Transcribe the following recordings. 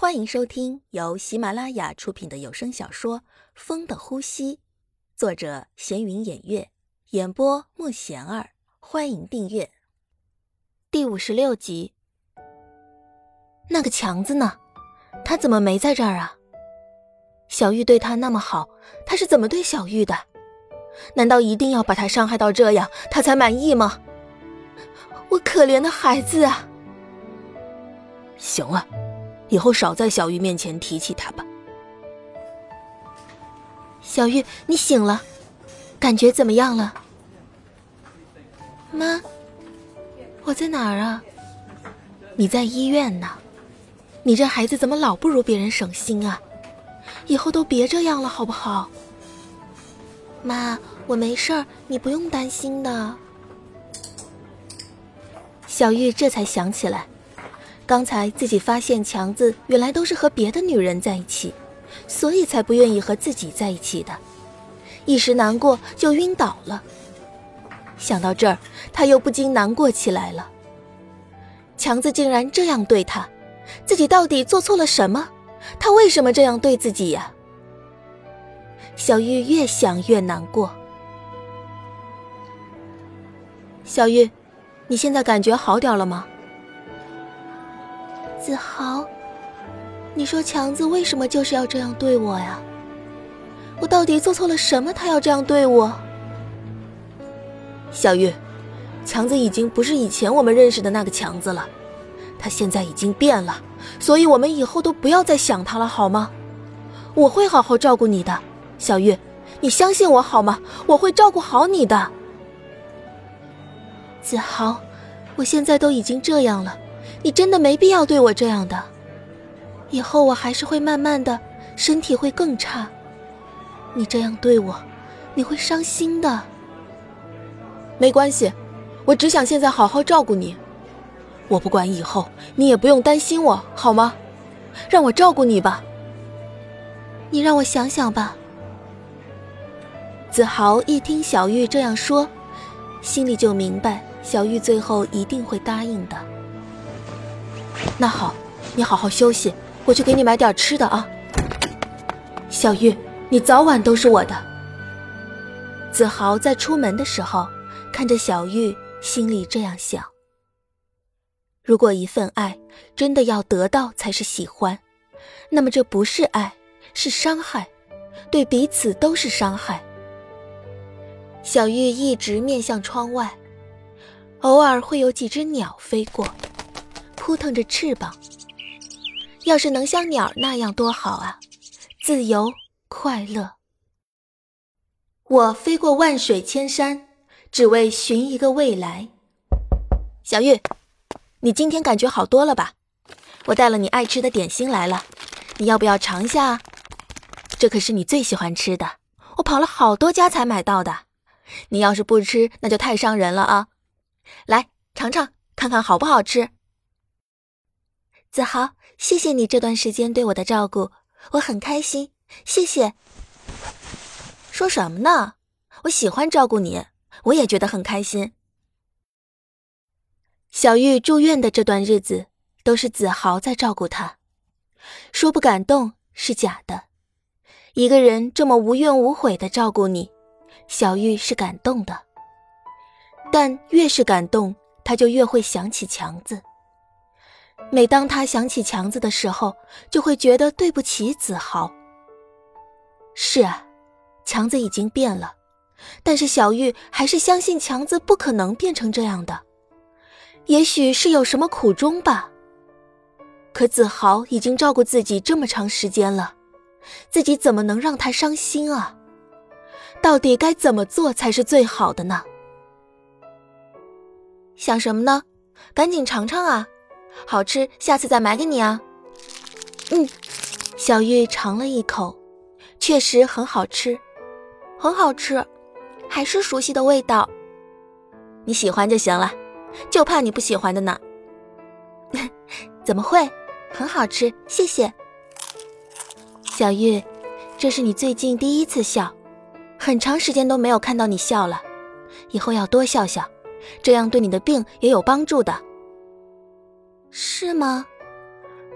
欢迎收听由喜马拉雅出品的有声小说《风的呼吸》，作者闲云掩月，演播莫贤儿。欢迎订阅第五十六集。那个强子呢？他怎么没在这儿啊？小玉对他那么好，他是怎么对小玉的？难道一定要把他伤害到这样，他才满意吗？我可怜的孩子啊！行了，以后少在小玉面前提起他吧。小玉，你醒了，感觉怎么样了？妈，我在哪儿啊？你在医院呢。你这孩子怎么老不如别人省心啊？以后都别这样了，好不好？妈，我没事儿，你不用担心的。小玉这才想起来，刚才自己发现强子原来都是和别的女人在一起，所以才不愿意和自己在一起的。一时难过就晕倒了。想到这儿，他又不禁难过起来了。强子竟然这样对他，自己到底做错了什么？他为什么这样对自己呀？小玉越想越难过。小玉。你现在感觉好点了吗？子豪，你说强子为什么就是要这样对我呀？我到底做错了什么，他要这样对我？小玉，强子已经不是以前我们认识的那个强子了，他现在已经变了，所以我们以后都不要再想他了，好吗？我会好好照顾你的，小玉，你相信我好吗？我会照顾好你的。子豪，我现在都已经这样了，你真的没必要对我这样的。以后我还是会慢慢的，身体会更差。你这样对我，你会伤心的。没关系，我只想现在好好照顾你。我不管以后，你也不用担心我，好吗？让我照顾你吧。你让我想想吧。子豪一听小玉这样说，心里就明白。小玉最后一定会答应的。那好，你好好休息，我去给你买点吃的啊。小玉，你早晚都是我的。子豪在出门的时候，看着小玉，心里这样想：如果一份爱真的要得到才是喜欢，那么这不是爱，是伤害，对彼此都是伤害。小玉一直面向窗外。偶尔会有几只鸟飞过，扑腾着翅膀。要是能像鸟那样多好啊，自由快乐。我飞过万水千山，只为寻一个未来。小玉，你今天感觉好多了吧？我带了你爱吃的点心来了，你要不要尝一下？这可是你最喜欢吃的，我跑了好多家才买到的。你要是不吃，那就太伤人了啊！来尝尝，看看好不好吃。子豪，谢谢你这段时间对我的照顾，我很开心。谢谢。说什么呢？我喜欢照顾你，我也觉得很开心。小玉住院的这段日子，都是子豪在照顾她。说不感动是假的，一个人这么无怨无悔的照顾你，小玉是感动的。但越是感动，他就越会想起强子。每当他想起强子的时候，就会觉得对不起子豪。是啊，强子已经变了，但是小玉还是相信强子不可能变成这样的。也许是有什么苦衷吧。可子豪已经照顾自己这么长时间了，自己怎么能让他伤心啊？到底该怎么做才是最好的呢？想什么呢？赶紧尝尝啊，好吃，下次再买给你啊。嗯，小玉尝了一口，确实很好吃，很好吃，还是熟悉的味道。你喜欢就行了，就怕你不喜欢的呢。怎么会？很好吃，谢谢。小玉，这是你最近第一次笑，很长时间都没有看到你笑了，以后要多笑笑。这样对你的病也有帮助的，是吗？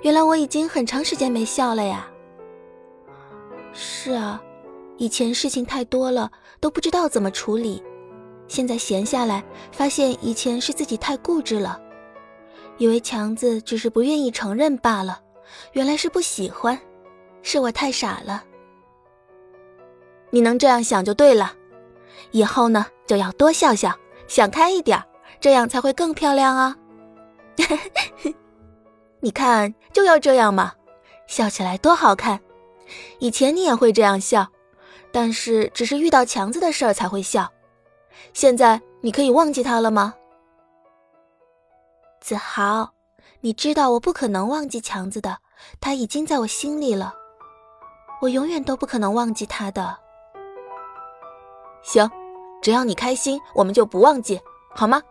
原来我已经很长时间没笑了呀。是啊，以前事情太多了，都不知道怎么处理。现在闲下来，发现以前是自己太固执了，以为强子只是不愿意承认罢了，原来是不喜欢，是我太傻了。你能这样想就对了，以后呢就要多笑笑，想开一点，这样才会更漂亮啊。你看，就要这样嘛，笑起来多好看。以前你也会这样笑，但是只是遇到强子的事儿才会笑。现在你可以忘记他了吗？子豪，你知道我不可能忘记强子的，他已经在我心里了，我永远都不可能忘记他的。行，只要你开心，我们就不忘记，好吗？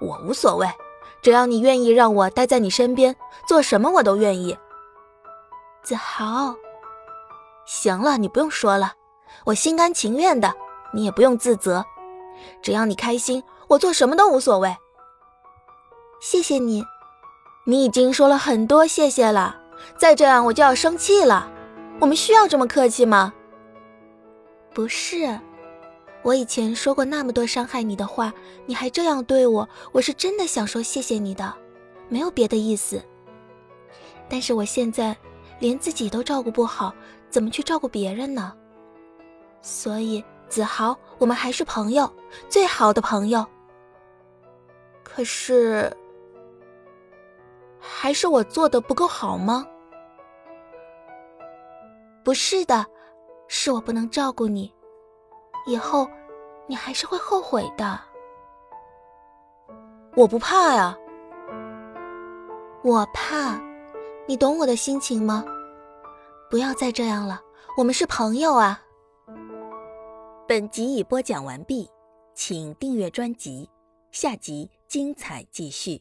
我无所谓，只要你愿意让我待在你身边，做什么我都愿意。子豪，行了，你不用说了，我心甘情愿的，你也不用自责。只要你开心，我做什么都无所谓。谢谢你，你已经说了很多谢谢了，再这样我就要生气了。我们需要这么客气吗？不是，我以前说过那么多伤害你的话，你还这样对我，我是真的想说谢谢你的，没有别的意思。但是我现在连自己都照顾不好，怎么去照顾别人呢？所以。子豪，我们还是朋友，最好的朋友。可是，还是我做的不够好吗？不是的，是我不能照顾你，以后你还是会后悔的。我不怕呀，我怕，你懂我的心情吗？不要再这样了，我们是朋友啊。本集已播讲完毕，请订阅专辑，下集精彩继续。